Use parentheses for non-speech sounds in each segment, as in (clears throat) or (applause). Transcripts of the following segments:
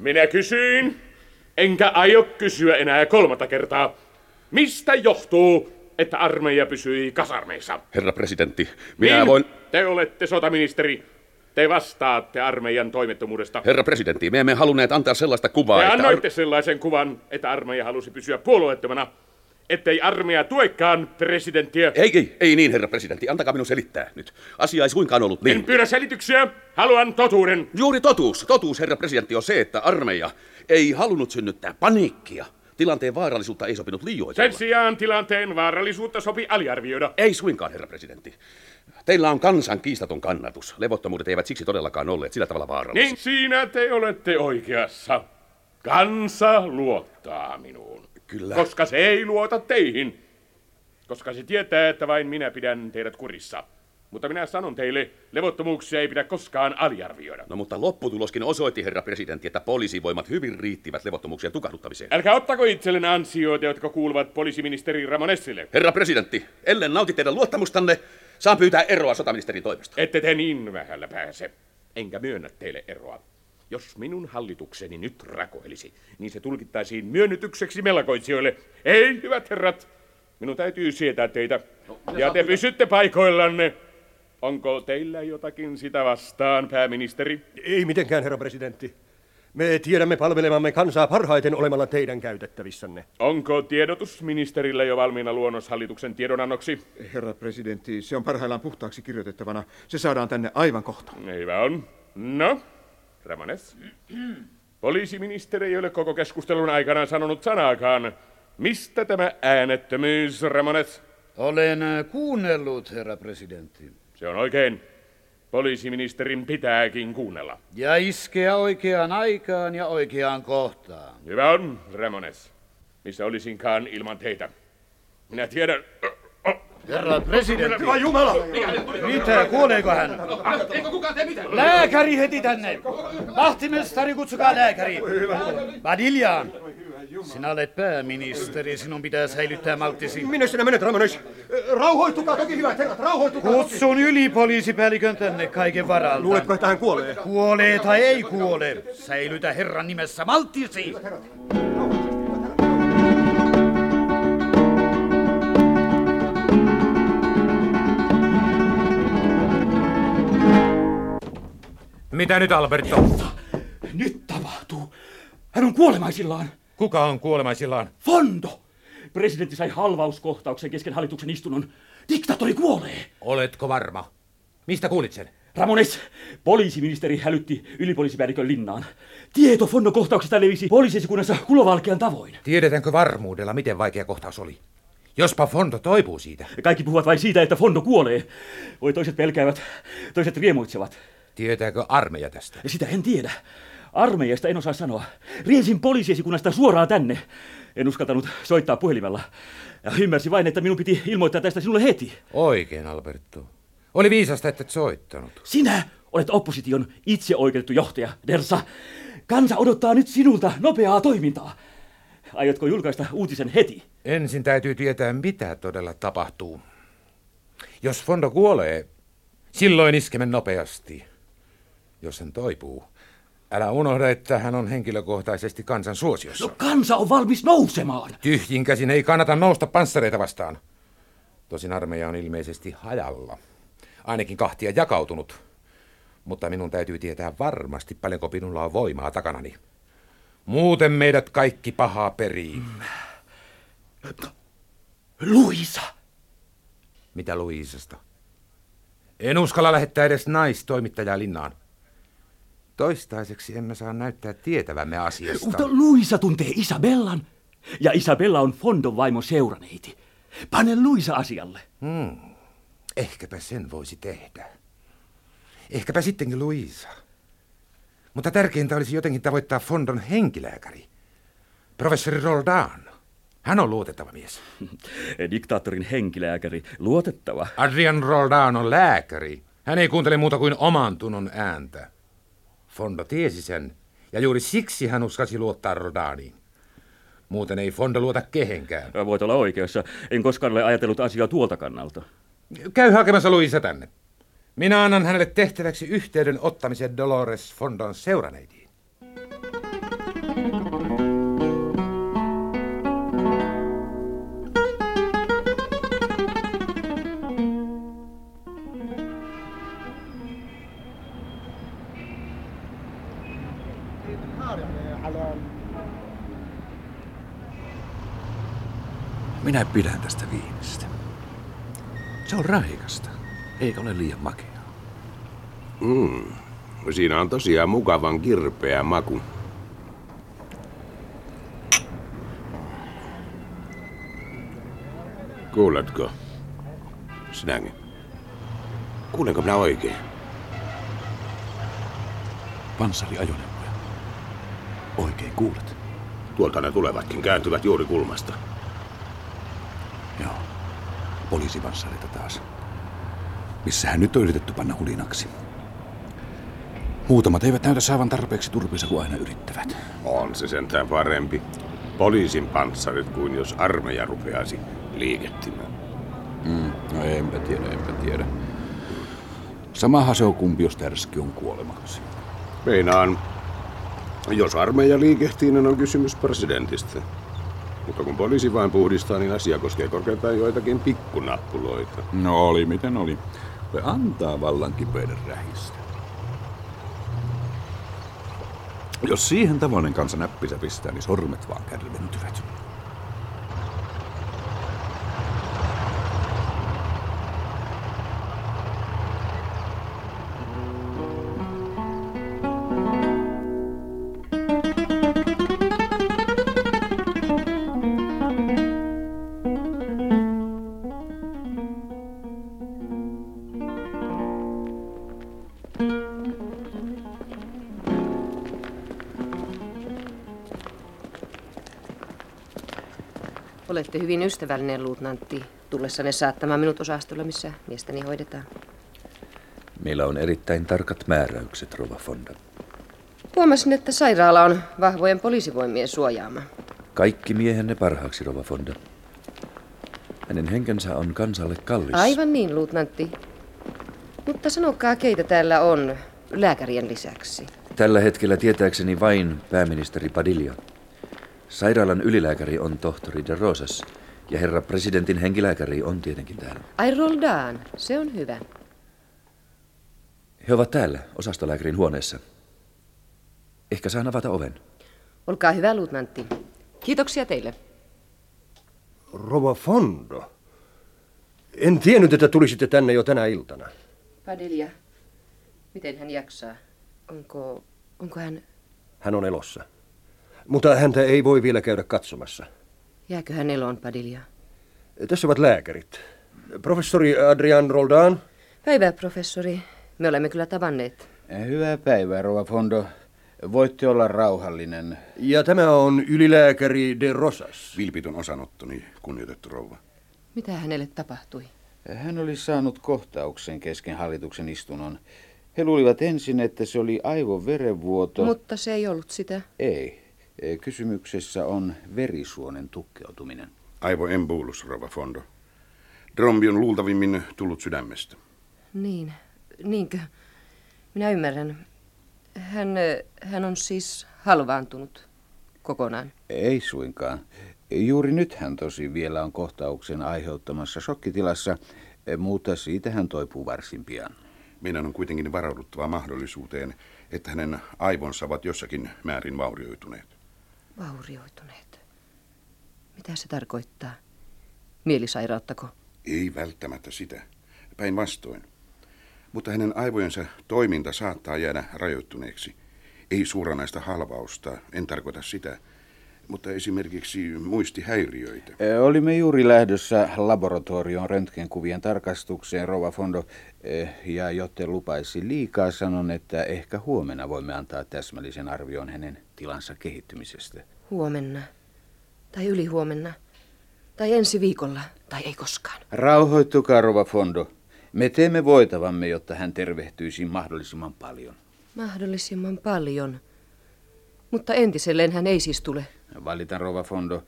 Minä kysyin, enkä aio kysyä enää kolmatta kertaa. Mistä johtuu, että armeija pysyi kasarmeissa? Herra presidentti, minä niin, voin... Te olette sotaministeri. Te vastaatte armeijan toimettomuudesta. Herra presidentti, me emme halunneet antaa sellaista kuvaa, Te että... annoitte sellaisen kuvan, että armeija halusi pysyä puolueettomana, ettei armeija tuekaan presidenttiä. Ei, ei, ei niin, herra presidentti. Antakaa minun selittää nyt. Asia ei suinkaan ollut niin. En pyydä selityksiä, haluan totuuden. Juuri totuus. Totuus, herra presidentti, on se, että armeija ei halunnut synnyttää paniikkia. Tilanteen vaarallisuutta ei sopinut liioitella. Sen sijaan tilanteen vaarallisuutta sopi aliarvioida. Ei suinkaan, herra presidentti. Teillä on kansan kiistaton kannatus. Levottomuudet eivät siksi todellakaan olleet sillä tavalla vaarallisia. Niin siinä te olette oikeassa. Kansa luottaa minuun. Kyllä. Koska se ei luota teihin. Koska se tietää, että vain minä pidän teidät kurissa. Mutta minä sanon teille, levottomuuksia ei pidä koskaan aliarvioida. No mutta lopputuloskin osoitti, herra presidentti, että poliisivoimat hyvin riittivät levottomuuksien tukahduttamiseen. Älkää ottako itsellenne ansioita, jotka kuuluvat poliisiministeri Ramonessille. Herra presidentti, ellen nauti teidän luottamustanne, saan pyytää eroa sotaministerin toimesta. Ette te niin vähällä pääse. Enkä myönnä teille eroa. Jos minun hallitukseni nyt rakoilisi, niin se tulkittaisiin myönnytykseksi melkoitsijoille. Ei, hyvät herrat, minun täytyy sietää teitä. Ja te pysytte paikoillanne. Onko teillä jotakin sitä vastaan, pääministeri? Ei mitenkään, herra presidentti. Me tiedämme palvelemamme kansaa parhaiten olemalla teidän käytettävissänne. Onko tiedotusministerillä jo valmiina luonnos hallituksen tiedonannoksi? Herra presidentti, se on parhaillaan puhtaaksi kirjoitettavana. Se saadaan tänne aivan kohta. Hyvä on. No, Ramones. Poliisiministeri ei ole koko keskustelun aikana sanonut sanaakaan. Mistä tämä äänettömyys, Ramones? Olen äh, kuunnellut, herra presidentti. Se on oikein. Poliisiministerin pitääkin kuunnella. Ja iskeä oikeaan aikaan ja oikeaan kohtaan. Hyvä on, Ramones. Missä olisinkaan ilman teitä? Minä tiedän... Herra presidentti. Ai Jumala! Mitä, kuoleeko hän? Eikö kukaan tee mitään? Lääkäri heti tänne! Vahtimestari, kutsukaa lääkäri! Vadiljaan! Sinä olet pääministeri, sinun pitää säilyttää malttisi. Minne sinä menet, Ramones? Rauhoittukaa toki, hyvät herrat, rauhoittukaa. Kutsun ylipoliisipäällikön tänne kaiken varalta. Luuletko, että hän kuolee? Kuolee tai ei kuole, säilytä herran nimessä malttisi. Mitä nyt, Alberto? Nyt tapahtuu. Hän on kuolemaisillaan. Kuka on kuolemaisillaan? Fondo! Presidentti sai halvauskohtauksen kesken hallituksen istunnon. Diktaattori kuolee. Oletko varma? Mistä kuulit sen? Ramones, poliisiministeri hälytti ylipoliisipäällikön linnaan. Tieto Fondon kohtauksesta levisi poliisiesikunnassa kulovalkean tavoin. Tiedetäänkö varmuudella, miten vaikea kohtaus oli? Jospa Fondo toipuu siitä. Kaikki puhuvat vain siitä, että Fondo kuolee. Voi toiset pelkäävät, toiset riemuitsevat. Tietääkö armeija tästä? Sitä en tiedä. Armeijasta en osaa sanoa. Riensin poliisiesikunnasta suoraan tänne. En uskaltanut soittaa puhelimella. Ja ymmärsin vain, että minun piti ilmoittaa tästä sinulle heti. Oikein, Alberto. Oli viisasta, että et soittanut. Sinä olet opposition itseoikeutettu johtaja, Dersa. Kansa odottaa nyt sinulta nopeaa toimintaa. Aiotko julkaista uutisen heti? Ensin täytyy tietää, mitä todella tapahtuu. Jos Fondo kuolee, silloin iskemme nopeasti. Jos hän toipuu, älä unohda, että hän on henkilökohtaisesti kansan suosiossa. No kansa on valmis nousemaan. Tyhjin käsin ei kannata nousta panssareita vastaan. Tosin armeija on ilmeisesti hajalla. Ainakin kahtia jakautunut. Mutta minun täytyy tietää varmasti, paljonko minulla on voimaa takanani. Muuten meidät kaikki pahaa perii. Luisa! Mitä Luisasta? En uskalla lähettää edes naistoimittajaa linnaan. Toistaiseksi emme saa näyttää tietävämme asiasta. Mutta Luisa tuntee Isabellan. Ja Isabella on Fondon vaimo seuraneiti. Pane Luisa asialle. Hmm. Ehkäpä sen voisi tehdä. Ehkäpä sittenkin Luisa. Mutta tärkeintä olisi jotenkin tavoittaa Fondon henkilääkäri. Professori Roldan. Hän on luotettava mies. (laughs) Diktaattorin henkilääkäri. Luotettava. Adrian Roldan on lääkäri. Hän ei kuuntele muuta kuin oman tunnon ääntä. Fondo tiesi sen, ja juuri siksi hän uskasi luottaa Roldaniin. Muuten ei Fondo luota kehenkään. Voit olla oikeassa. En koskaan ole ajatellut asiaa tuolta kannalta. Käy hakemassa Luisa tänne. Minä annan hänelle tehtäväksi yhteyden ottamisen Dolores Fondon seuraneidiin. Minä pidän tästä viinistä. Se on rahikasta, eikä ole liian makeaa. Mm. Siinä on tosiaan mukavan kirpeä maku. Kuuletko? Sinäkin. Kuulenko minä oikein? Panssariajoneuvoja. Oikein kuulet. Tuolta ne tulevatkin, kääntyvät juuri kulmasta. Joo. Poliisipanssareita taas. Missähän nyt on yritetty panna hulinaksi? Muutamat eivät näytä saavan tarpeeksi turpinsa, kun aina yrittävät. On se sentään parempi. Poliisin panssarit kuin jos armeija rupeaisi liikettimään. Mm, no enpä tiedä, enpä tiedä. Samahan se on kumpi, jos tärski on kuolemaksi. Meinaan, jos armeija liikehtii, niin on kysymys presidentistä. Mutta kun poliisi vain puhdistaa, niin asia koskee korkeintaan joitakin pikkunappuloita. No oli miten oli. Se antaa vallan kipeiden rähistä. Jos siihen tavallinen kansa näppisä pistää, niin sormet vaan kärventyvät. Olette hyvin ystävällinen, luutnantti, tullessanne saattamaan minut osastolla, missä miestäni hoidetaan. Meillä on erittäin tarkat määräykset, Rova Fonda. Huomasin, että sairaala on vahvojen poliisivoimien suojaama. Kaikki miehenne parhaaksi, Rova Fonda. Hänen henkensä on kansalle kallis. Aivan niin, luutnantti. Mutta sanokaa, keitä täällä on lääkärien lisäksi. Tällä hetkellä tietääkseni vain pääministeri Padilla. Sairaalan ylilääkäri on tohtori de Rosas. Ja herra presidentin henkilääkäri on tietenkin täällä. Ai Roldan, se on hyvä. He ovat täällä, osastolääkärin huoneessa. Ehkä saan avata oven. Olkaa hyvä, luutnantti. Kiitoksia teille. Rova Fondo. En tiennyt, että tulisitte tänne jo tänä iltana. Padilla, miten hän jaksaa? Onko, onko hän... Hän on elossa. Mutta häntä ei voi vielä käydä katsomassa. Jääkö hän eloon, Padilla? Tässä ovat lääkärit. Professori Adrian Roldan. Päivää, professori. Me olemme kyllä tavanneet. Hyvää päivää, Rova Fondo. Voitte olla rauhallinen. Ja tämä on ylilääkäri de Rosas. Vilpitön osanottoni, kunnioitettu rouva. Mitä hänelle tapahtui? Hän oli saanut kohtauksen kesken hallituksen istunnon. He luulivat ensin, että se oli aivoverenvuoto. Mutta se ei ollut sitä. Ei. Kysymyksessä on verisuonen tukkeutuminen. Aivoembulus, Rova Fondo. Drombi on luultavimmin tullut sydämestä. Niin, niinkö? Minä ymmärrän. Hän, hän on siis halvaantunut kokonaan. Ei suinkaan. Juuri nyt hän tosi vielä on kohtauksen aiheuttamassa shokkitilassa, mutta siitä hän toipuu varsin pian. Meidän on kuitenkin varauduttava mahdollisuuteen, että hänen aivonsa ovat jossakin määrin vaurioituneet. Vaurioituneet? Mitä se tarkoittaa? Mielisairauttako? Ei välttämättä sitä. Päinvastoin. Mutta hänen aivojensa toiminta saattaa jäädä rajoittuneeksi. Ei suoranaista halvausta, en tarkoita sitä, mutta esimerkiksi muistihäiriöitä. Olimme juuri lähdössä laboratorion röntgenkuvien tarkastukseen, Rova Fondo, ja jotte lupaisi liikaa, sanon, että ehkä huomenna voimme antaa täsmällisen arvion hänen tilansa kehittymisestä. Huomenna. Tai ylihuomenna. Tai ensi viikolla. Tai ei koskaan. Rauhoittukaa, Rova Fondo. Me teemme voitavamme, jotta hän tervehtyisi mahdollisimman paljon. Mahdollisimman paljon. Mutta entiselleen hän ei siis tule. Valitan, Rova Fondo.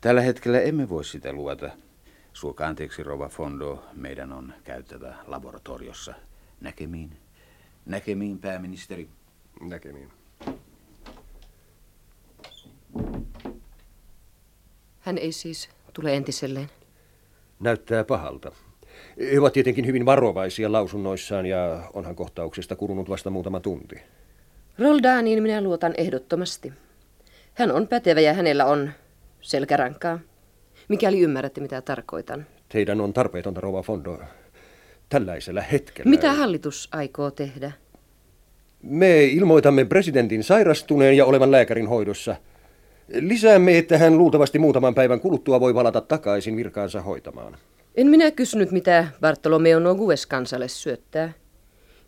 Tällä hetkellä emme voi sitä luvata. Suoka anteeksi, Rova Fondo. Meidän on käytävä laboratoriossa. Näkemiin. Näkemiin, pääministeri. Näkemiin. Hän ei siis tule entiselleen. Näyttää pahalta. He ovat tietenkin hyvin varovaisia lausunnoissaan ja onhan kohtauksesta kulunut vasta muutama tunti. Roldaaniin minä luotan ehdottomasti. Hän on pätevä ja hänellä on selkärankaa. Mikäli ymmärrätte, mitä tarkoitan. Teidän on tarpeetonta, Rova Fondo, tällaisella hetkellä. Mitä hallitus aikoo tehdä? Me ilmoitamme presidentin sairastuneen ja olevan lääkärin hoidossa. Lisäämme, että hän luultavasti muutaman päivän kuluttua voi valata takaisin virkaansa hoitamaan. En minä kysynyt, mitä Bartolomeo Nogues kansalle syöttää.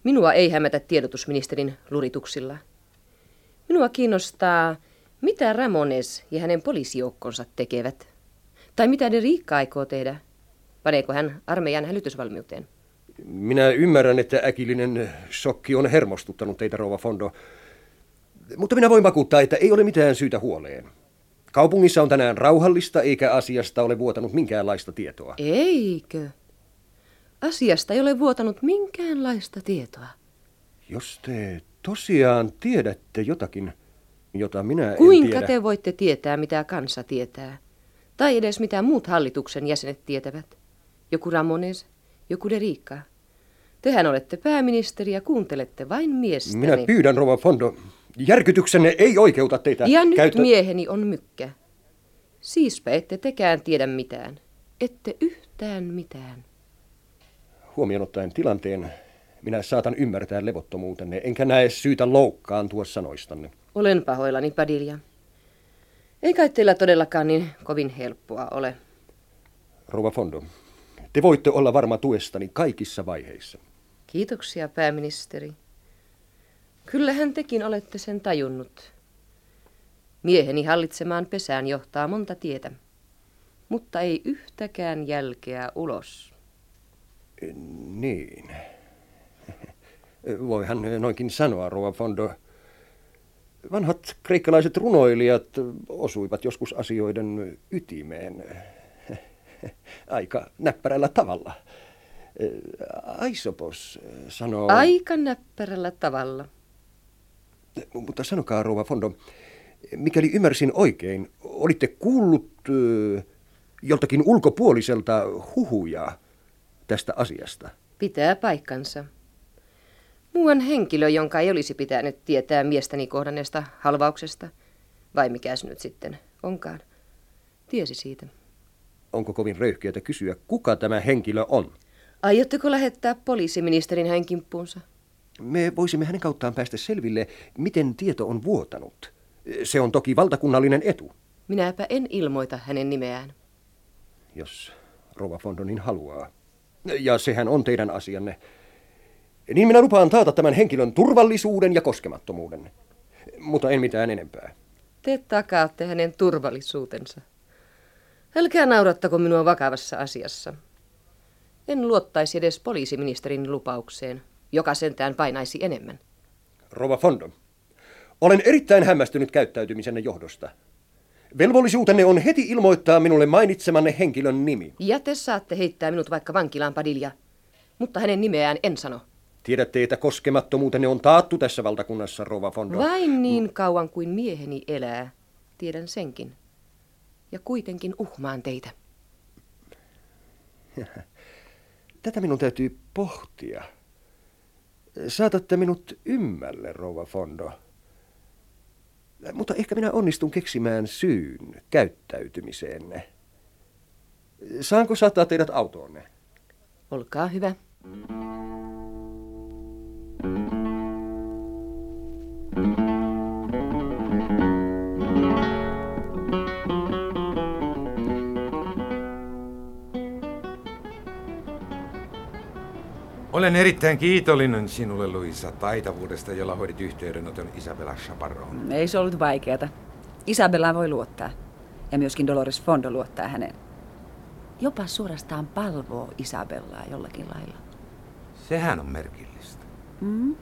Minua ei hämätä tiedotusministerin lurituksilla. Minua kiinnostaa, mitä Ramones ja hänen poliisijoukkonsa tekevät. Tai mitä de Riikka aikoo tehdä. Paneeko hän armeijan hälytysvalmiuteen? Minä ymmärrän, että äkillinen shokki on hermostuttanut teitä, Rova Fondo. Mutta minä voin vakuuttaa, että ei ole mitään syytä huoleen. Kaupungissa on tänään rauhallista, eikä asiasta ole vuotanut minkäänlaista tietoa. Eikö? Asiasta ei ole vuotanut minkäänlaista tietoa. Jos te tosiaan tiedätte jotakin, jota minä Kuinka en tiedä... te voitte tietää, mitä kansa tietää? Tai edes mitä muut hallituksen jäsenet tietävät? Joku Ramones, joku Deriikka. Tehän olette pääministeri ja kuuntelette vain miestäni. Minä pyydän, Rova Fondo, järkytyksenne ei oikeuta teitä. Ja nyt käyttä... mieheni on mykkä. Siispä ette tekään tiedä mitään. Ette yhtään mitään. Huomioon ottaen tilanteen, minä saatan ymmärtää levottomuutenne, enkä näe syytä loukkaantua sanoistanne. Olen pahoillani, Padilja. Ei kai teillä todellakaan niin kovin helppoa ole. Rouva Fondo, te voitte olla varma tuestani kaikissa vaiheissa. Kiitoksia, pääministeri. Kyllähän tekin olette sen tajunnut. Mieheni hallitsemaan pesään johtaa monta tietä, mutta ei yhtäkään jälkeä ulos. Niin. (laughs) Voihan noinkin sanoa, Rouva Fondo. Vanhat kreikkalaiset runoilijat osuivat joskus asioiden ytimeen (laughs) aika näppärällä tavalla. Aisopos sanoo... Aika näppärällä tavalla. Mutta sanokaa, Rouva Fondo, mikäli ymmärsin oikein, olitte kuullut joltakin ulkopuoliselta huhuja tästä asiasta. Pitää paikkansa. Muuan henkilö, jonka ei olisi pitänyt tietää miestäni kohdanneesta halvauksesta, vai mikäs nyt sitten onkaan, tiesi siitä. Onko kovin röyhkeätä kysyä, kuka tämä henkilö on? Aiotteko lähettää poliisiministerin hänen kimppuunsa? Me voisimme hänen kauttaan päästä selville, miten tieto on vuotanut. Se on toki valtakunnallinen etu. Minäpä en ilmoita hänen nimeään. Jos Rova Fondonin haluaa. Ja sehän on teidän asianne. Niin minä lupaan taata tämän henkilön turvallisuuden ja koskemattomuuden. Mutta en mitään enempää. Te takaatte hänen turvallisuutensa. Älkää naurattako minua vakavassa asiassa. En luottaisi edes poliisiministerin lupaukseen, joka sentään painaisi enemmän. Rova Fondo, olen erittäin hämmästynyt käyttäytymisenne johdosta. Velvollisuutenne on heti ilmoittaa minulle mainitsemanne henkilön nimi. Ja te saatte heittää minut vaikka vankilaan, Padilja. Mutta hänen nimeään en sano. Tiedätte, että koskemattomuutenne on taattu tässä valtakunnassa, Rova Fondo. Vain niin kauan kuin mieheni elää. Tiedän senkin. Ja kuitenkin uhmaan teitä. (laughs) Tätä minun täytyy pohtia. Saatatte minut ymmälle, Rova Fondo. Mutta ehkä minä onnistun keksimään syyn käyttäytymiseenne. Saanko saattaa teidät autoonne? Olkaa hyvä. Olen erittäin kiitollinen sinulle, Luisa, taitavuudesta, jolla hoidit yhteydenoton Isabella Chaparron. Ei se ollut vaikeata. Isabella voi luottaa. Ja myöskin Dolores Fondo luottaa häneen. Jopa suorastaan palvoo Isabellaa jollakin lailla. Sehän on merkillistä. Mm?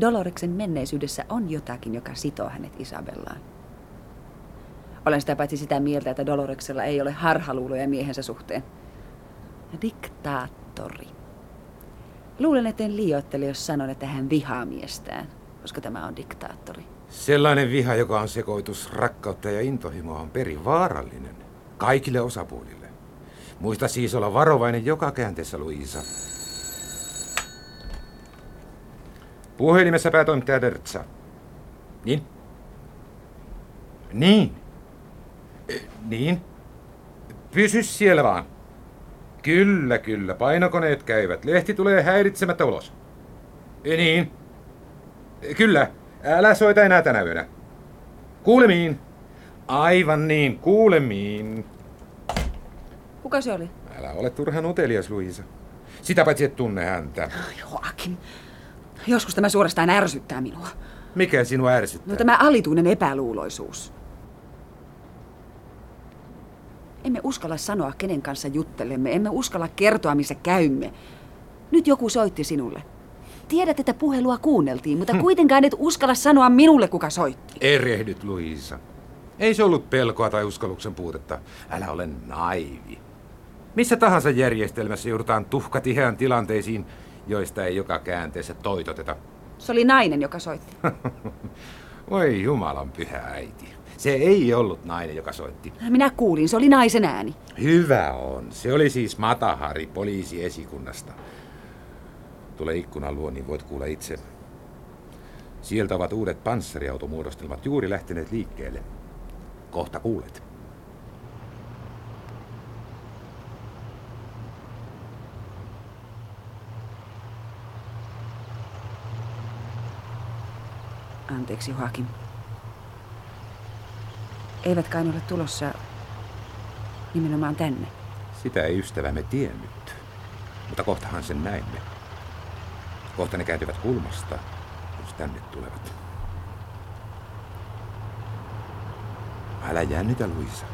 Doloreksen menneisyydessä on jotakin, joka sitoo hänet Isabellaan. Olen sitä paitsi sitä mieltä, että Doloreksella ei ole harhaluuloja miehensä suhteen. Diktaattori. Luulen, etten liioittele, jos sanon, että hän vihaa miestään, koska tämä on diktaattori. Sellainen viha, joka on sekoitus rakkautta ja intohimoa, on perin vaarallinen. Kaikille osapuolille. Muista siis olla varovainen joka käänteessä, Luisa. Puhelimessa päätoimittaja Dertsa. Niin? Niin. Eh, Niin. Pysy siellä vaan. Kyllä, kyllä. Painokoneet käyvät. Lehti tulee häiritsemättä ulos. Eh, Niin. Eh, Kyllä. Älä soita enää tänä yönä. Kuulemiin. Aivan niin, kuulemiin. Kuka se oli? Älä ole turhan utelias, Luisa. Sitä paitsi et tunne häntä. Joakim. Joskus tämä suorastaan ärsyttää minua. Mikä sinua ärsyttää? No tämä alituinen epäluuloisuus. Emme uskalla sanoa, kenen kanssa juttelemme. Emme uskalla kertoa, missä käymme. Nyt joku soitti sinulle. Tiedät, että puhelua kuunneltiin, mutta kuitenkaan et uskalla sanoa minulle, kuka soitti. Erehdyt, Luisa. Ei se ollut pelkoa tai uskalluksen puutetta. Älä ole naivi. Missä tahansa järjestelmässä joudutaan tuhkatiheän tilanteisiin, joista ei joka käänteessä toitoteta. Se oli nainen, joka soitti. (laughs) Voi Jumalan pyhä äiti. Se ei ollut nainen, joka soitti. Minä kuulin, se oli naisen ääni. Hyvä on. Se oli siis Matahari poliisiesikunnasta. Tule ikkunan luo, niin voit kuulla itse. Sieltä ovat uudet panssariautomuodostelmat juuri lähteneet liikkeelle. Kohta kuulet. Anteeksi, Joakim. Eivät kai ole tulossa nimenomaan tänne. Sitä ei ystävämme tiennyt. Mutta kohtahan sen näimme. Kohta ne kääntyvät kulmasta, jos tänne tulevat. Älä jännitä, Luisa.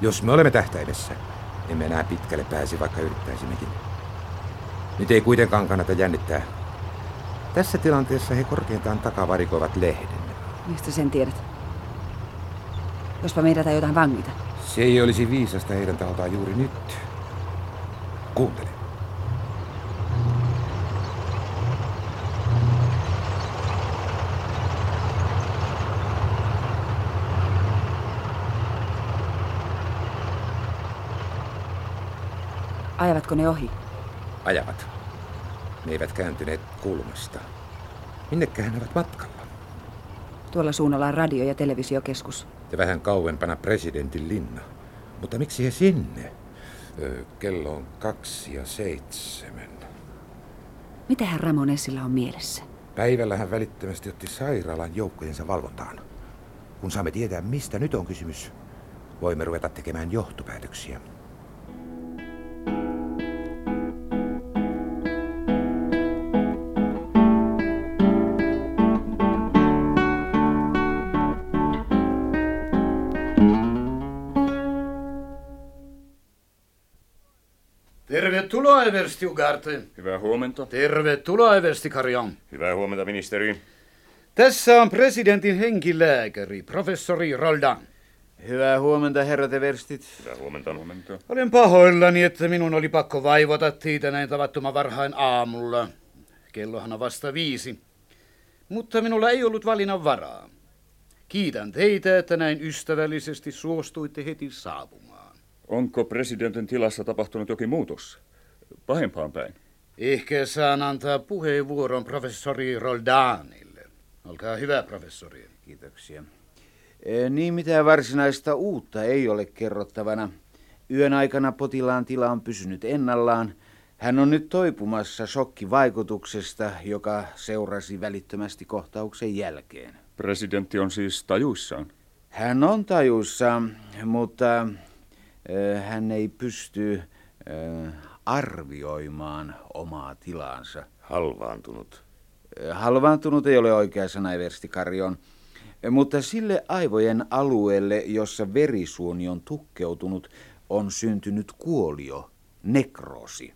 Jos me olemme tähtäimessä, emme enää pitkälle pääsi, vaikka yrittäisimmekin. Nyt ei kuitenkaan kannata jännittää. Tässä tilanteessa he korkeintaan takavarikoivat lehden. Mistä sen tiedät? Jospa meidät aiotaan vangita. Se ei olisi viisasta heidän taholtaan juuri nyt. Kuuntele. Ajavatko ne ohi? Ajavat. Ne eivät kääntyneet kulmasta. Minnekään ne ovat matkalla? Tuolla suunnalla on radio- ja televisiokeskus. Ja vähän kauempana presidentin linna. Mutta miksi he sinne? Ö, kello on kaksi ja seitsemän. Mitähän Ramonesilla on mielessä? Päivällä hän välittömästi otti sairaalan joukkojensa valvontaan. Kun saamme tietää, mistä nyt on kysymys, voimme ruveta tekemään johtopäätöksiä. Tervetuloa, Eversti Ugarte. Hyvää huomenta. Tervetuloa, Eversti Karjan. Hyvää huomenta, ministeri. Tässä on presidentin henkilääkäri, professori Roldan. Hyvää huomenta, herrat Everstit. Hyvää huomenta. huomenta. Olen pahoillani, että minun oli pakko vaivata teitä näin tavattoman varhain aamulla. Kellohan on vasta viisi. Mutta minulla ei ollut valinnan varaa. Kiitän teitä, että näin ystävällisesti suostuitte heti saapumaan. Onko presidentin tilassa tapahtunut jokin muutos? Pahempaan päin. Ehkä saan antaa puheenvuoron professori Roldanille. Olkaa hyvä, professori. Kiitoksia. E, Niin mitään varsinaista uutta ei ole kerrottavana. Yön aikana potilaan tila on pysynyt ennallaan. Hän on nyt toipumassa shokkivaikutuksesta, joka seurasi välittömästi kohtauksen jälkeen. Presidentti on siis tajuissaan. Hän on tajussa, mutta äh, hän ei pysty äh, arvioimaan omaa tilaansa. Halvaantunut. Halvaantunut ei ole oikea sana, Eversti Karjon. Mutta sille aivojen alueelle, jossa verisuoni on tukkeutunut, on syntynyt kuolio, nekroosi.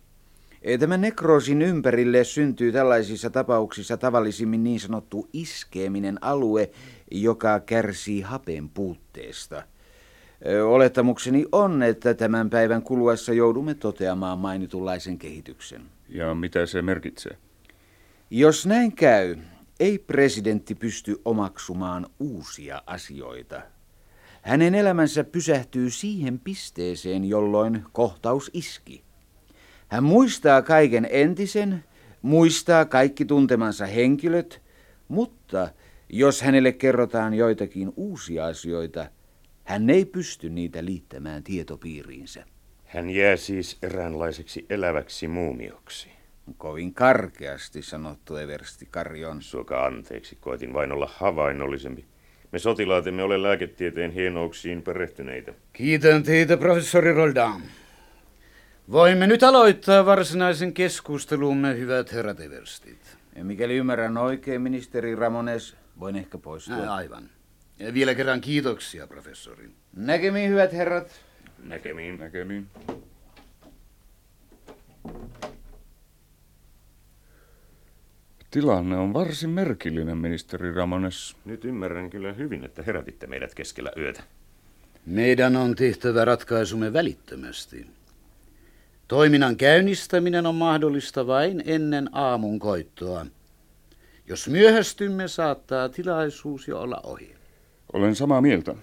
Tämän nekroosin ympärille syntyy tällaisissa tapauksissa tavallisimmin niin sanottu iskeeminen alue, joka kärsii hapen puutteesta. Olettamukseni on, että tämän päivän kuluessa joudumme toteamaan mainitunlaisen kehityksen. Ja mitä se merkitsee? Jos näin käy, ei presidentti pysty omaksumaan uusia asioita. Hänen elämänsä pysähtyy siihen pisteeseen, jolloin kohtaus iski. Hän muistaa kaiken entisen, muistaa kaikki tuntemansa henkilöt, mutta jos hänelle kerrotaan joitakin uusia asioita, hän ei pysty niitä liittämään tietopiiriinsä. Hän jää siis eräänlaiseksi eläväksi muumioksi. Kovin karkeasti sanottu Eversti Karjon. Suoka anteeksi, koitin vain olla havainnollisempi. Me sotilaat emme ole lääketieteen hienouksiin perehtyneitä. Kiitän teitä, professori Roldan. Voimme nyt aloittaa varsinaisen keskustelumme, hyvät herrat Everstit. Ja mikäli ymmärrän oikein, ministeri Ramones, voin ehkä poistua. Ää, aivan. Ja vielä kerran kiitoksia, professori. Näkemiin, hyvät herrat. Näkemiin. Näkemiin. Tilanne on varsin merkillinen, ministeri Ramones. Nyt ymmärrän kyllä hyvin, että herätitte meidät keskellä yötä. Meidän on tehtävä ratkaisumme välittömästi. Toiminnan käynnistäminen on mahdollista vain ennen aamun koittoa. Jos myöhästymme, saattaa tilaisuus jo olla ohi. Olen samaa mieltä.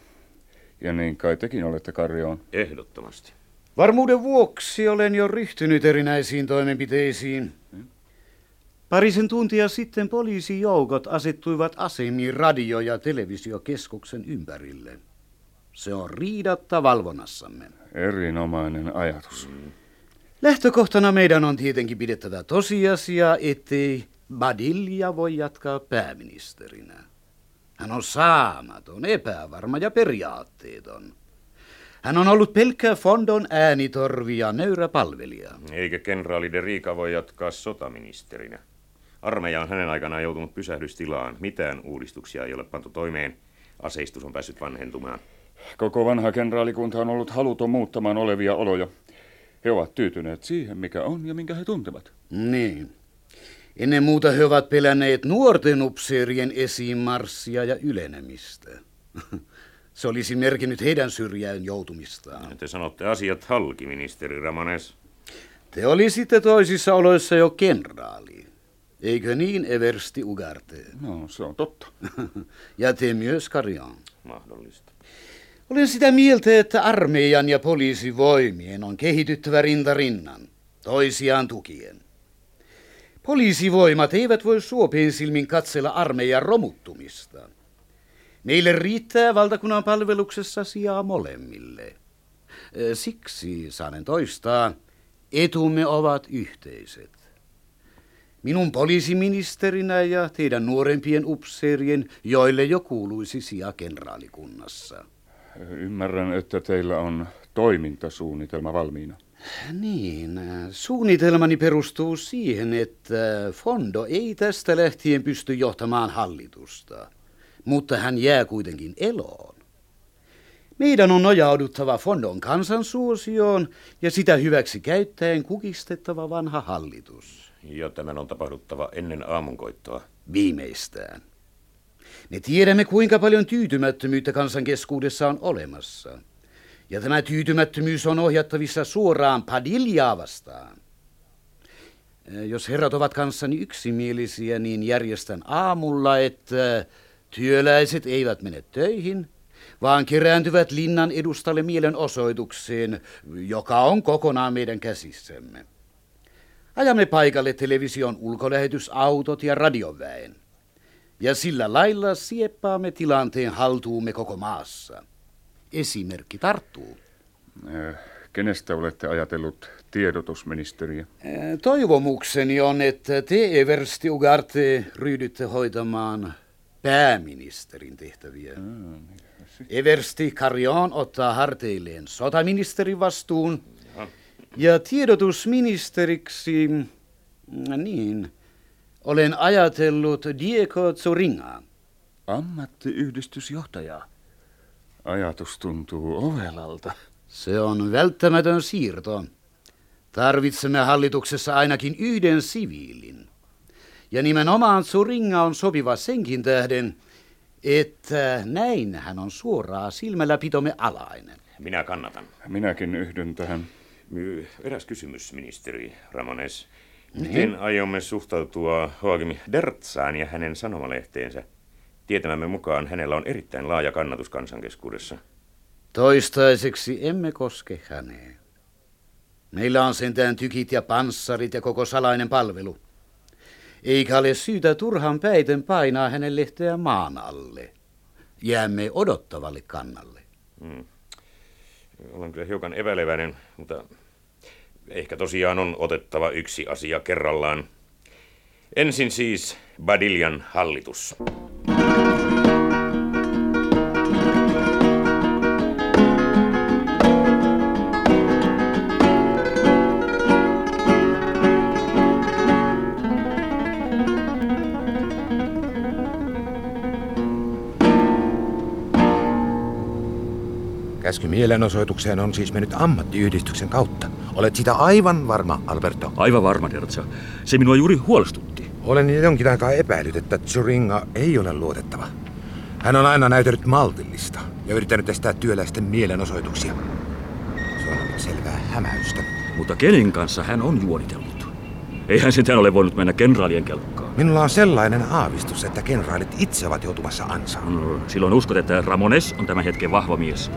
Ja niin kai tekin olette, Karjoon. Ehdottomasti. Varmuuden vuoksi olen jo ryhtynyt erinäisiin toimenpiteisiin. Parisen tuntia sitten poliisijoukot asettuivat asemiin radio- ja televisiokeskuksen ympärille. Se on riidatta valvonnassamme. Erinomainen ajatus. Mm. Lähtökohtana meidän on tietenkin pidettävä tosiasia, ettei Badilja voi jatkaa pääministerinä. Hän on saamaton, epävarma ja periaatteeton. Hän on ollut pelkkä Fondon äänitorvi ja nöyrä palvelija. Eikä kenraali de Rica voi jatkaa sotaministerinä. Armeija on hänen aikanaan joutunut pysähdystilaan. Mitään uudistuksia ei ole pantu toimeen. Aseistus on päässyt vanhentumaan. Koko vanha kenraalikunta on ollut haluton muuttamaan olevia oloja. He ovat tyytyneet siihen, mikä on ja minkä he tuntevat. Niin. Ennen muuta he ovat pelänneet nuorten upseerien esiinmarssia ja ylenemistä. (laughs) Se olisi merkinnyt heidän syrjään joutumistaan. Te sanotte asiat halki, ministeri Ramones. Te olisitte toisissa oloissa jo kenraali. Eikö niin, Eversti Ugarte? (laughs) No, se on totta. (laughs) ja te myös, Karian. Mahdollista. Olen sitä mieltä, että armeijan ja poliisivoimien on kehityttävä rinta rinnan, toisiaan tukien. Poliisivoimat eivät voi suopien silmin katsella armeijan romuttumista. Meille riittää valtakunnan palveluksessa sijaa molemmille. Siksi, saanen toistaa, etumme ovat yhteiset. Minun poliisiministerinä ja teidän nuorempien upseerien, joille jo kuuluisi sija kenraalikunnassa. Ymmärrän, että teillä on toimintasuunnitelma valmiina. Niin, suunnitelmani perustuu siihen, että Fondo ei tästä lähtien pysty johtamaan hallitusta, mutta hän jää kuitenkin eloon. Meidän on nojauduttava Fondon kansansuosioon ja sitä hyväksi käyttäen kukistettava vanha hallitus. Ja tämän on tapahduttava ennen aamunkoittoa. Viimeistään. Me tiedämme, kuinka paljon tyytymättömyyttä kansan keskuudessa on olemassa. Ja tämä tyytymättömyys on ohjattavissa suoraan Padiljaa vastaan. Jos herrat ovat kanssani yksimielisiä, niin järjestän aamulla, että työläiset eivät mene töihin, vaan kerääntyvät linnan edustalle mielenosoitukseen, joka on kokonaan meidän käsissämme. Ajamme paikalle television ulkolähetysautot ja radioväen. Ja sillä lailla sieppaamme tilanteen haltuumme koko maassa. Esimerkki tarttuu. Kenestä olette ajatellut tiedotusministeriä? Toivomukseni on, että te, Eversti Ugarte, ryhdytte hoitamaan pääministerin tehtäviä. Mm, Eversti Carrion ottaa harteilleen sotaministerin vastuun. Ja, ja tiedotusministeriksi, niin, olen ajatellut Diego Zoringaa. Ammattiyhdistysjohtaja. Ajatus tuntuu ovelalta. Se on välttämätön siirto. Tarvitsemme hallituksessa ainakin yhden siviilin. Ja nimenomaan Zoringa on sopiva senkin tähden, että näin hän on suoraa silmälläpitomme alainen. minä kannatan. Minäkin yhdyn tähän. My- Eräs kysymys, ministeri Ramones. Miten aiomme suhtautua Joachim Dertsaan ja hänen sanomalehteensä? Tietämämme mukaan hänellä on erittäin laaja kannatus kansankeskuudessa. Toistaiseksi emme koske häneen. Meillä on sentään tykit ja panssarit ja koko salainen palvelu. Eikä ole syytä turhan päiten painaa hänen lehteä maan alle. Jäämme odottavalle kannalle. Hmm. Olen kyllä hiukan epäileväinen, mutta ehkä tosiaan on otettava yksi asia kerrallaan. Ensin siis Badiljan hallitus. Käsky mielenosoitukseen on siis mennyt ammattiyhdistyksen kautta. Olet sitä aivan varma, Alberto? Aivan varma, Dertsa. Se minua juuri huolestutti. Olen jo jonkin aikaa epäillyt, että Zuringa ei ole luotettava. Hän on aina näytellyt maltillista ja yrittänyt estää työläisten mielenosoituksia. Se on ollut selvää hämäystä. Mutta kenen kanssa hän on juonitellut? Eihän sentään ole voinut mennä kenraalien kelkkaan. Minulla on sellainen aavistus, että kenraalit itse ovat joutumassa ansaan. No, silloin uskot, että Ramones on tämän hetken vahva mies.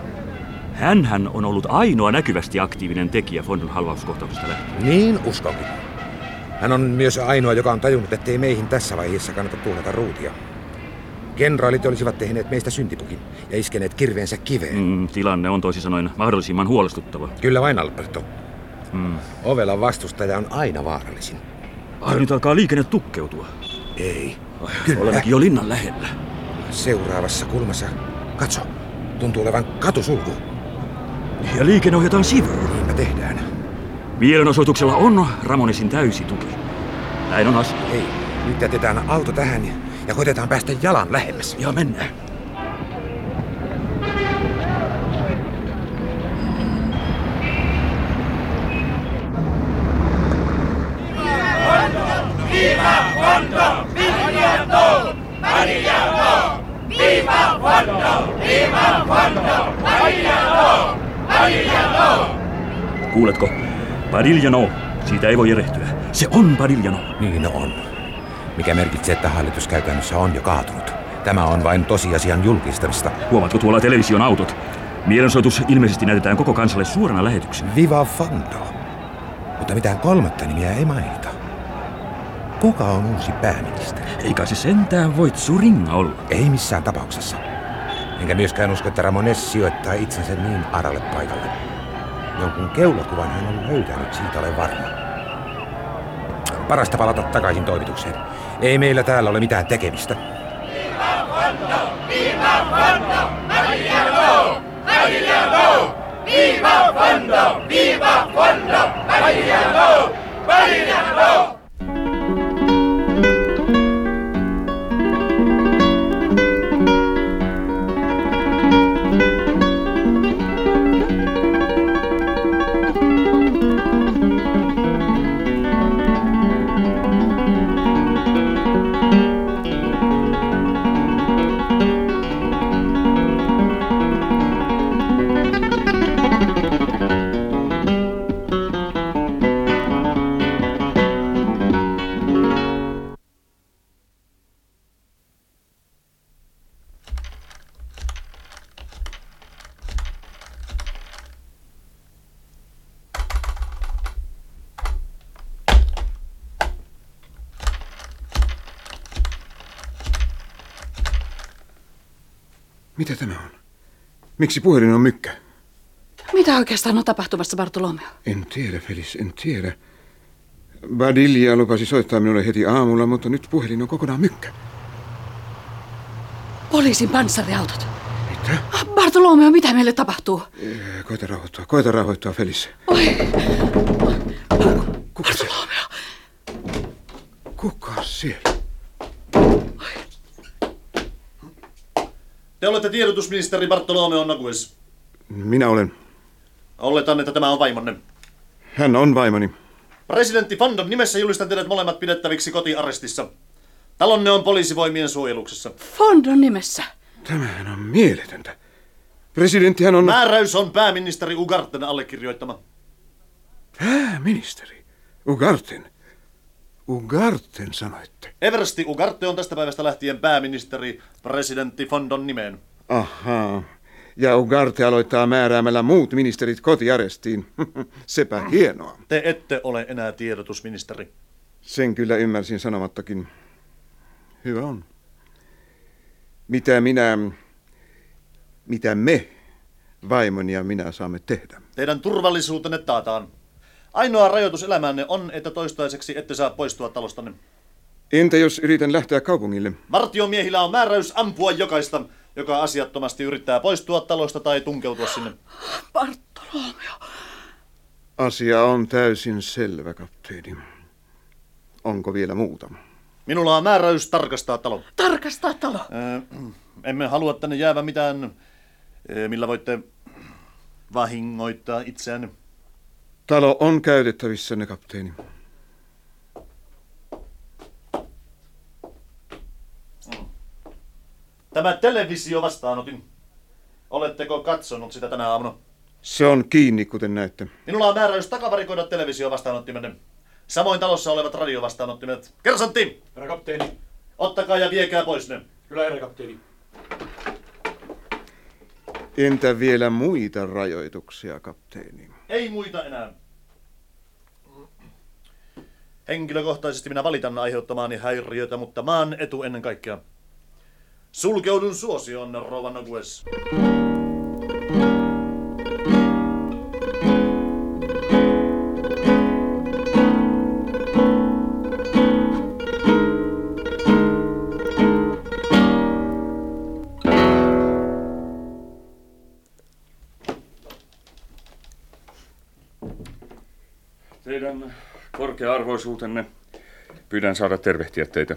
Hänhän on ollut ainoa näkyvästi aktiivinen tekijä Fondon halvauskohtauksesta lähtien. Niin uskonkin. Hän on myös ainoa, joka on tajunnut, ettei meihin tässä vaiheessa kannata tuhlata ruutia. Kenraalit olisivat tehneet meistä syntipukin ja iskeneet kirveensä kiveen. Mm, tilanne on toisin sanoen mahdollisimman huolestuttava. Kyllä vain, Alberto. Mm. Ovelan vastustaja on aina vaarallisin. Ai, nyt alkaa liikenne tukkeutua. Ei. Ai, Kyllä. Olemmekin jo linnan lähellä. Seuraavassa kulmassa. Katso, tuntuu olevan katusulku. Ja liikenne ohjataan sivuun. Niinpä tehdään. Mielenosoituksella on Ramonesin täysi tuki. Näin on asia. Ei, nyt jätetään auto tähän ja koitetaan päästä jalan lähemmäs. Ja mennään. Viva Fondo! Viviano! Mariano! Viva Fondo! Viva Fondo! Mariano! Mariano! Kuuletko? Padiljano. Siitä ei voi erehtyä. Se on Padiljano. Niin on. Mikä merkitsee, että hallitus käytännössä on jo kaatunut. Tämä on vain tosiasian julkistamista. Huomaatko tuolla television autot? Mielensoitus ilmeisesti näytetään koko kansalle suorana lähetyksenä. Viva Fondo. Mutta mitään kolmatta nimiä ei mainita. Kuka on uusi pääministeri? Eikä se sentään voi Zuringa olla. Ei missään tapauksessa. Enkä myöskään usko, että Ramones sijoittaa itsensä niin aralle paikalle. Jonkun keulakuvan hän on löytänyt, siitä olen varma. Parasta palata takaisin toimitukseen. Ei meillä täällä ole mitään tekemistä. Viva Fondo! Viva Fondo! Mariano! Mariano! Viva Fondo! Viva Fondo! Mariano! Mariano! Miksi puhelin on mykkä? Mitä oikeastaan on tapahtumassa, Bartolomeo? En tiedä, Felis, en tiedä. Badilja lupasi soittaa minulle heti aamulla, mutta nyt puhelin on kokonaan mykkä. Poliisin panssariautot. Mitä? Bartolomeo, mitä meille tapahtuu? Eh, Koita rauhoittua, koita rauhoittua, Felis. Oi, Kuka Bartolomeo. Kuka siellä? Olette tiedotusministeri Bartolomeo Nagues. Minä olen. Oletan, että tämä on vaimonne. Hän on vaimoni. Presidentti Fandon nimessä julistan teidät molemmat pidettäviksi kotiarestissa. Talonne on poliisivoimien suojeluksessa. Fondon nimessä. Tämähän on mieletöntä. Presidenttihän on... Määräys on pääministeri Ugarten allekirjoittama. Pääministeri? Ugarten? Ugarten sanoitte. Eversti Ugarte on tästä päivästä lähtien pääministeri presidentti Fondon nimeen. Ahaa. Ja Ugarte aloittaa määräämällä muut ministerit kotiarestiin. (laughs) Sepä hienoa. Te ette ole enää tiedotusministeri. Sen kyllä ymmärsin sanomattakin. Hyvä on. Mitä minä, mitä me, vaimoni ja minä saamme tehdä? Teidän turvallisuutenne taataan. Ainoa rajoitus elämänne on, että toistaiseksi ette saa poistua talostanne. Entä jos yritän lähteä kaupungille? Vartiomiehillä on määräys ampua jokaista, joka asiattomasti yrittää poistua talosta tai tunkeutua sinne. Bartolomeo. Asia on täysin selvä, kapteeni. Onko vielä muuta? Minulla on määräys tarkastaa talo. Tarkastaa talo. Ö, emme halua tänne jäävä mitään, millä voitte vahingoittaa itseänne. Talo on käytettävissänne, kapteeni. Tämä televisio vastaanotin. Oletteko katsonut sitä tänä aamuna? Se on kiinni, kuten näette. Minulla on määräys takavarikoida televisio vastaanottimenne. Samoin talossa olevat radiovastaanottimet. Kersantti! Herra kapteeni. Ottakaa ja viekää pois ne. Kyllä, herra kapteeni. Entä vielä muita rajoituksia, kapteeni? Ei muita enää. Henkilökohtaisesti minä valitan aiheuttamaani häiriötä, mutta maan etu ennen kaikkea. Sulkeudun suosioon, Rova Nogues. Teidän korkea-arvoisuutenne pyydän saada tervehtiä teitä.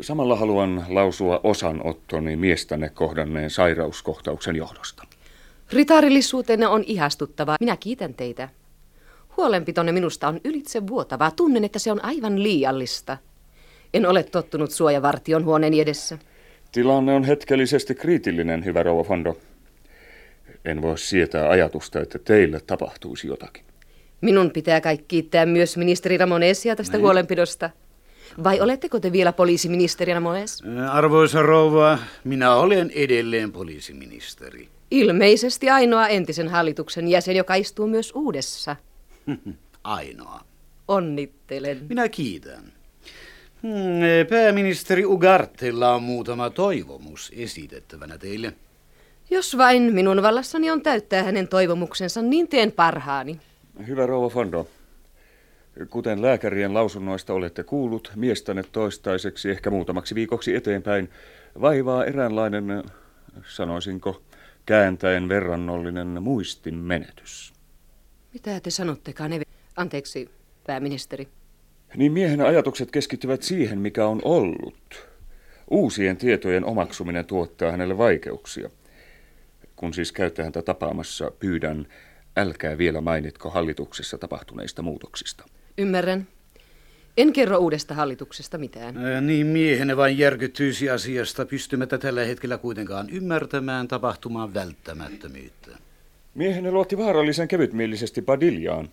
Samalla haluan lausua osanottoni miestänne kohdanneen sairauskohtauksen johdosta. Ritaarillisuutenne on ihastuttavaa. Minä kiitän teitä. Huolenpitonne minusta on ylitse vuotavaa. Tunnen, että se on aivan liiallista. En ole tottunut suojavartion huoneen edessä. Tilanne on hetkellisesti kriitillinen, hyvä rouva Fondo. En voi sietää ajatusta, että teille tapahtuisi jotakin. Minun pitää kai kiittää myös ministeri Ramonesia tästä Niin. huolenpidosta. Vai oletteko te vielä poliisiministeri Ramones? Arvoisa rouva, minä olen edelleen poliisiministeri. Ilmeisesti ainoa entisen hallituksen jäsen, joka istuu myös uudessa. (laughs) Ainoa. Onnittelen. Minä kiitän. Hmm, Pääministeri Ugartella on muutama toivomus esitettävänä teille. Jos vain minun vallassani on täyttää hänen toivomuksensa, niin teen parhaani. Hyvä rouva Fondo. Kuten lääkärien lausunnoista olette kuullut, miestäne toistaiseksi ehkä muutamaksi viikoksi eteenpäin vaivaa eräänlainen, sanoisinko, kääntäen verrannollinen muistin menetys. Mitä te sanottekaan, Eve? Anteeksi, pääministeri. Niin miehen ajatukset keskittyvät siihen, mikä on ollut. Uusien tietojen omaksuminen tuottaa hänelle vaikeuksia. Kun siis käytte häntä tapaamassa, pyydän, älkää vielä mainitko hallituksessa tapahtuneista muutoksista. Ymmärrän. En kerro uudesta hallituksesta mitään. Ää, Niin miehenne vain järkyttyisi asiasta, pystymättä tällä hetkellä kuitenkaan ymmärtämään tapahtumaan välttämättömyyttä. Miehenne luotti vaarallisen kevytmielisesti Padiljaan,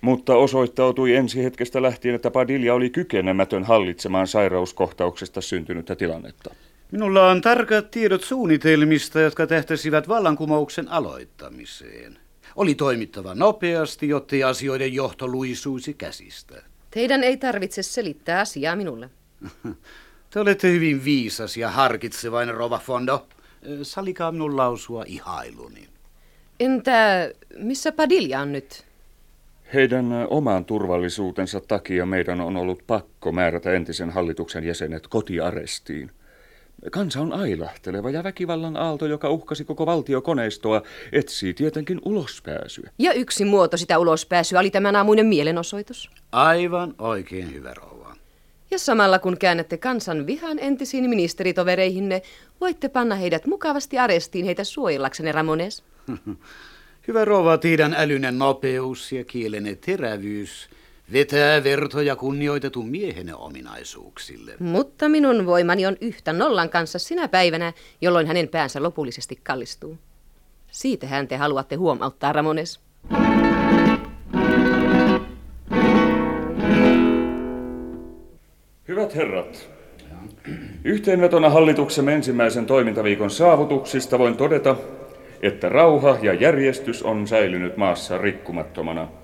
mutta osoittautui ensi hetkestä lähtien, että Padilja oli kykenemätön hallitsemaan sairauskohtauksesta syntynyttä tilannetta. Minulla on tarkat tiedot suunnitelmista, jotka tähtäsivät vallankumouksen aloittamiseen. Oli toimittava nopeasti, jottei asioiden johto luisuisi käsistä. Teidän ei tarvitse selittää asiaa minulle. Te olette hyvin viisas ja harkitsevainen, Rova Fondo. Salikaa minun lausua ihailuni. Entä missä Padilja on nyt? Heidän oman turvallisuutensa takia meidän on ollut pakko määrätä entisen hallituksen jäsenet kotiarestiin. Kansa on ailahteleva ja väkivallan aalto, joka uhkasi koko valtiokoneistoa, etsii tietenkin ulospääsyä. Ja yksi muoto sitä ulospääsyä oli tämän aamuinen mielenosoitus. Aivan oikein hyvä rouva. Ja samalla kun käännätte kansan vihan entisiin ministeritovereihinne, voitte panna heidät mukavasti arestiin heitä suojellaksenne, Ramones. (laughs) Hyvä rouva, teidän älynen nopeus ja kielenne terävyys Vetää vertoja kunnioitetun miehen ominaisuuksille. Mutta minun voimani on yhtä nollan kanssa sinä päivänä, jolloin hänen päänsä lopullisesti kallistuu. Siitähän te haluatte huomauttaa, Ramones. Hyvät herrat, yhteenvetona hallituksemme ensimmäisen toimintaviikon saavutuksista voin todeta, että rauha ja järjestys on säilynyt maassa rikkumattomana.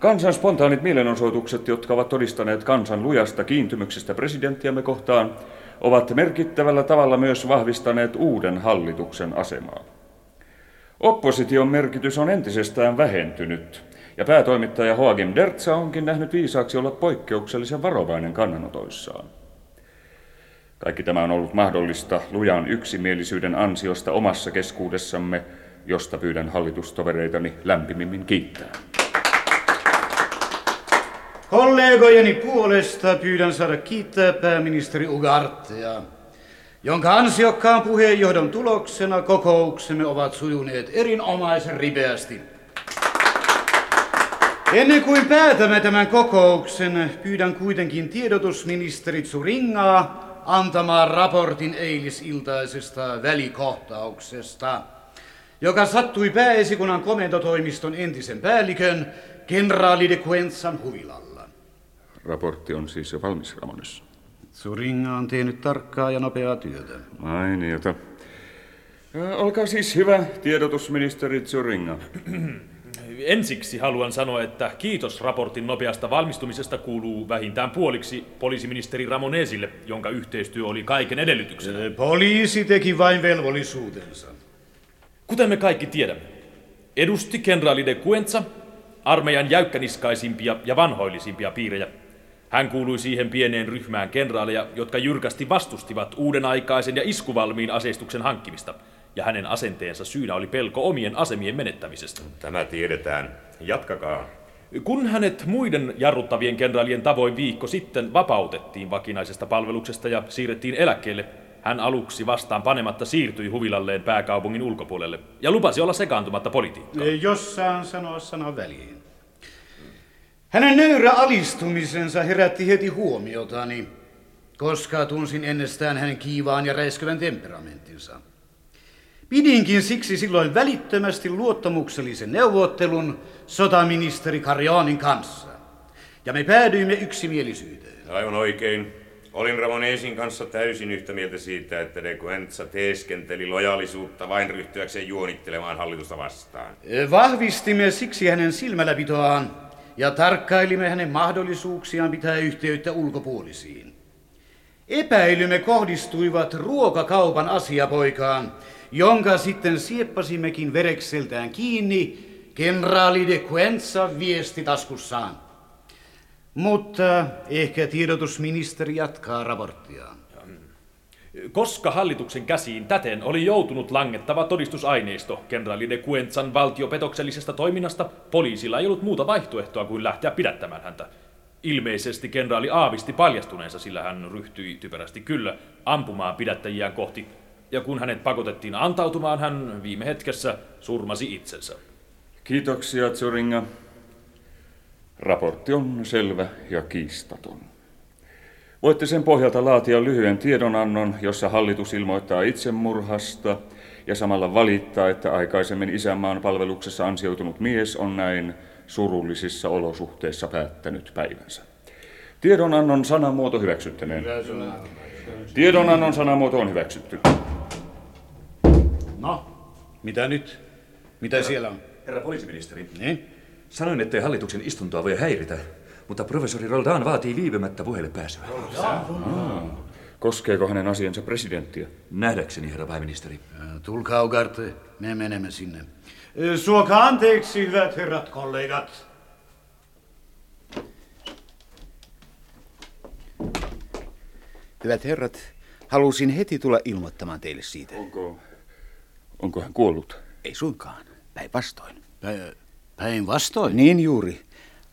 Kansan spontaanit mielenosoitukset, jotka ovat todistaneet kansan lujasta kiintymyksestä presidenttiämme kohtaan, ovat merkittävällä tavalla myös vahvistaneet uuden hallituksen asemaa. Opposition merkitys on entisestään vähentynyt, ja päätoimittaja Joachim Dertsa onkin nähnyt viisaaksi olla poikkeuksellisen varovainen kannanotoissaan. Kaikki tämä on ollut mahdollista lujan yksimielisyyden ansiosta omassa keskuudessamme, josta pyydän hallitustovereitani lämpimimmin kiittää. Kollegojeni puolesta pyydän saada kiittää pääministeri Ugartea, jonka ansiokkaan puheenjohdon tuloksena kokouksemme ovat sujuneet erinomaisen ripeästi. Ennen kuin päätämme tämän kokouksen, pyydän kuitenkin tiedotusministeri Zuringaa antamaan raportin eilisiltaisesta välikohtauksesta, joka sattui pääesikunnan komentotoimiston entisen päällikön, kenraali de Quensan huvilalla. Raportti on siis jo valmis, Ramones. Zuringa on tehnyt tarkkaa ja nopeaa työtä. Mainiota. Olkaa siis hyvä, tiedotusministeri Zuringa. (clears throat) Ensiksi haluan sanoa, että kiitos raportin nopeasta valmistumisesta kuuluu vähintään puoliksi poliisiministeri Ramonesille, jonka yhteistyö oli kaiken edellytyksenä. Poliisi teki vain velvollisuutensa. Kuten me kaikki tiedämme, edusti kenraali de Cuenza armeijan jäykkäniskaisimpia ja vanhoillisimpia piirejä. Hän kuului siihen pieneen ryhmään kenraaleja, jotka jyrkästi vastustivat uuden aikaisen ja iskuvalmiin aseistuksen hankkimista – ja hänen asenteensa syynä oli pelko omien asemien menettämisestä. Tämä tiedetään. Jatkakaa. Kun hänet muiden jarruttavien kenraalien tavoin viikko sitten vapautettiin vakinaisesta palveluksesta ja siirrettiin eläkkeelle, hän aluksi vastaan panematta siirtyi huvilalleen pääkaupungin ulkopuolelle ja lupasi olla sekaantumatta politiikkaan. Jos saan sanoa sanan väliin. Hänen nöyrä alistumisensa herätti heti huomiotani, koska tunsin ennestään hänen kiivaan ja räiskyvän temperamenttinsa. Pidinkin siksi silloin välittömästi luottamuksellisen neuvottelun sotaministeri Karjaanin kanssa. Ja me päädyimme yksimielisyyteen. Aivan oikein. Olin Ramonesin kanssa täysin yhtä mieltä siitä, että de Quentza teeskenteli lojaalisuutta vain ryhtyäkseen juonittelemaan hallitusta vastaan. Vahvistimme siksi hänen silmälläpitoaan ja tarkkailimme hänen mahdollisuuksiaan pitää yhteyttä ulkopuolisiin. Epäilymme kohdistuivat ruokakaupan asiapoikaan, jonka sitten sieppasimmekin verekseltään kiinni kenraali de Quenza viesti taskussaan. Mutta ehkä tiedotusministeri jatkaa raporttiaan. Koska hallituksen käsiin täten oli joutunut langettava todistusaineisto kenraali de Quenzan valtiopetoksellisesta toiminnasta, poliisilla ei ollut muuta vaihtoehtoa kuin lähteä pidättämään häntä. Ilmeisesti kenraali aavisti paljastuneensa, sillä hän ryhtyi typerästi kyllä ampumaan pidättäjiään kohti ja kun hänet pakotettiin antautumaan, hän viime hetkessä surmasi itsensä. Kiitoksia, Zuringa. Raportti on selvä ja kiistaton. Voitte sen pohjalta laatia lyhyen tiedonannon, jossa hallitus ilmoittaa itsemurhasta ja samalla valittaa, että aikaisemmin isänmaan palveluksessa ansioitunut mies on näin surullisissa olosuhteissa päättänyt päivänsä. Tiedonannon sanamuoto hyväksyttäneen. Tiedonannon sanamuoto on hyväksytty. No, mitä nyt? Mitä herra, siellä on? Herra poliisiministeri. Niin? Sanoin, ettei hallituksen istuntoa voi häiritä, mutta professori Roldan vaatii viipymättä puheelle pääsyä. Ah. Koskeeko hänen asiansa presidenttiä? Nähdäkseni, herra pääministeri. Tulkaa, Ugarte. Me menemme sinne. Suokaa anteeksi, hyvät herrat kollegat. Hyvät herrat, halusin heti tulla ilmoittamaan teille siitä. Onko Onko hän kuollut? Ei suinkaan. Päinvastoin. Päinvastoin? Niin juuri.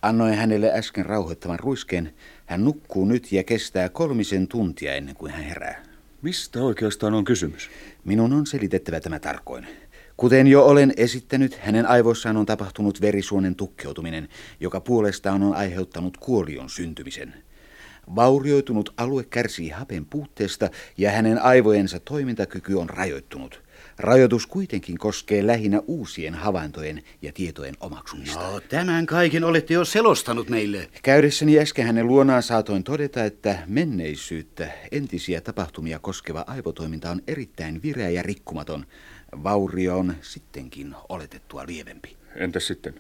Annoin hänelle äsken rauhoittavan ruiskeen. Hän nukkuu nyt ja kestää kolmisen tuntia ennen kuin hän herää. Mistä oikeastaan on kysymys? Minun on selitettävä tämä tarkoin. Kuten jo olen esittänyt, hänen aivoissaan on tapahtunut verisuonen tukkeutuminen, joka puolestaan on aiheuttanut kuolion syntymisen. Vaurioitunut alue kärsii hapen puutteesta ja hänen aivojensa toimintakyky on rajoittunut. Rajoitus kuitenkin koskee lähinnä uusien havaintojen ja tietojen omaksumista. No, tämän kaiken olette jo selostanut meille. Käydessäni äsken hänen luonaan saatoin todeta, että menneisyyttä, entisiä tapahtumia koskeva aivotoiminta on erittäin vireä ja rikkumaton. Vaurio on sittenkin oletettua lievempi. Entäs sitten?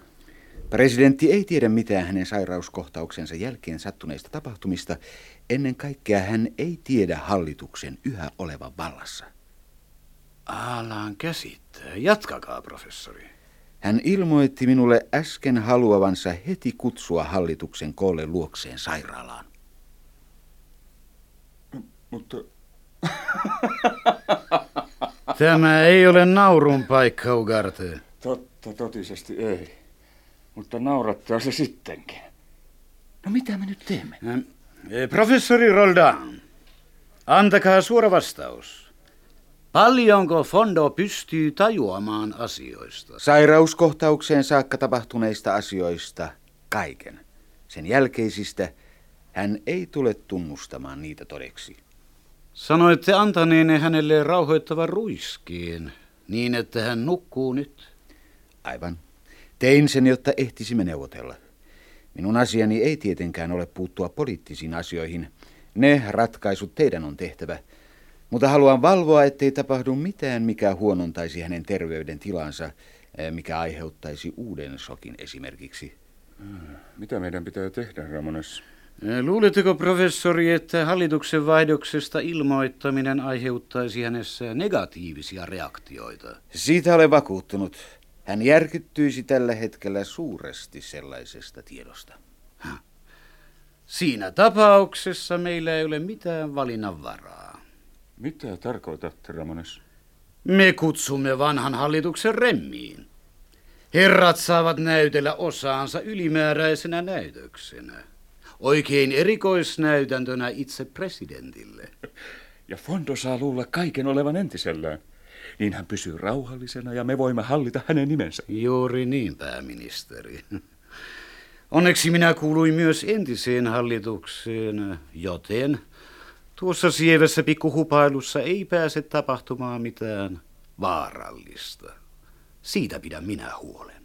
Presidentti ei tiedä mitään hänen sairauskohtauksensa jälkeen sattuneista tapahtumista. Ennen kaikkea hän ei tiedä hallituksen yhä olevan vallassa. Alan käsittää. Jatkakaa, professori. Hän ilmoitti minulle äsken haluavansa heti kutsua hallituksen koolle luokseen sairaalaan. Mutta... (laughs) Tämä ei ole naurun paikka, Ugarte. Totta, totisesti ei. Mutta naurattaa se sittenkin. No mitä me nyt teemme? Eh, Professori Roldan, antakaa suora vastaus. Paljonko Fondo pystyy tajuamaan asioista? Sairauskohtaukseen saakka tapahtuneista asioista kaiken. Sen jälkeisistä hän ei tule tunnustamaan niitä todeksi. Sanoitte antaneenne hänelle rauhoittavan ruiskiin, niin että hän nukkuu nyt. Aivan. Tein sen, jotta ehtisimme neuvotella. Minun asiani ei tietenkään ole puuttua poliittisiin asioihin. Ne ratkaisut teidän on tehtävä. Mutta haluan valvoa, ettei tapahdu mitään, mikä huonontaisi hänen terveyden tilansa, eh, mikä aiheuttaisi uuden sokin esimerkiksi. Mitä meidän pitää tehdä, Ramones? Eh, Luuletteko, professori, että hallituksen vaihdoksesta ilmoittaminen aiheuttaisi hänessä negatiivisia reaktioita? Siitä olen vakuuttunut. Hän järkyttyisi tällä hetkellä suuresti sellaisesta tiedosta. Siinä tapauksessa meillä ei ole mitään valinnanvaraa. Mitä tarkoitatte, Ramones? Me kutsumme vanhan hallituksen remmiin. Herrat saavat näytellä osaansa ylimääräisenä näytöksenä. Oikein erikoisnäytäntönä itse presidentille. (laughs) Ja Fondo saa luulla kaiken olevan entisellään. Niin hän pysyy rauhallisena ja me voimme hallita hänen nimensä. Juuri niin, pääministeri. Onneksi minä kuuluin myös entiseen hallitukseen, joten tuossa sievässä pikkuhupailussa ei pääse tapahtumaan mitään vaarallista. Siitä pidän minä huolen.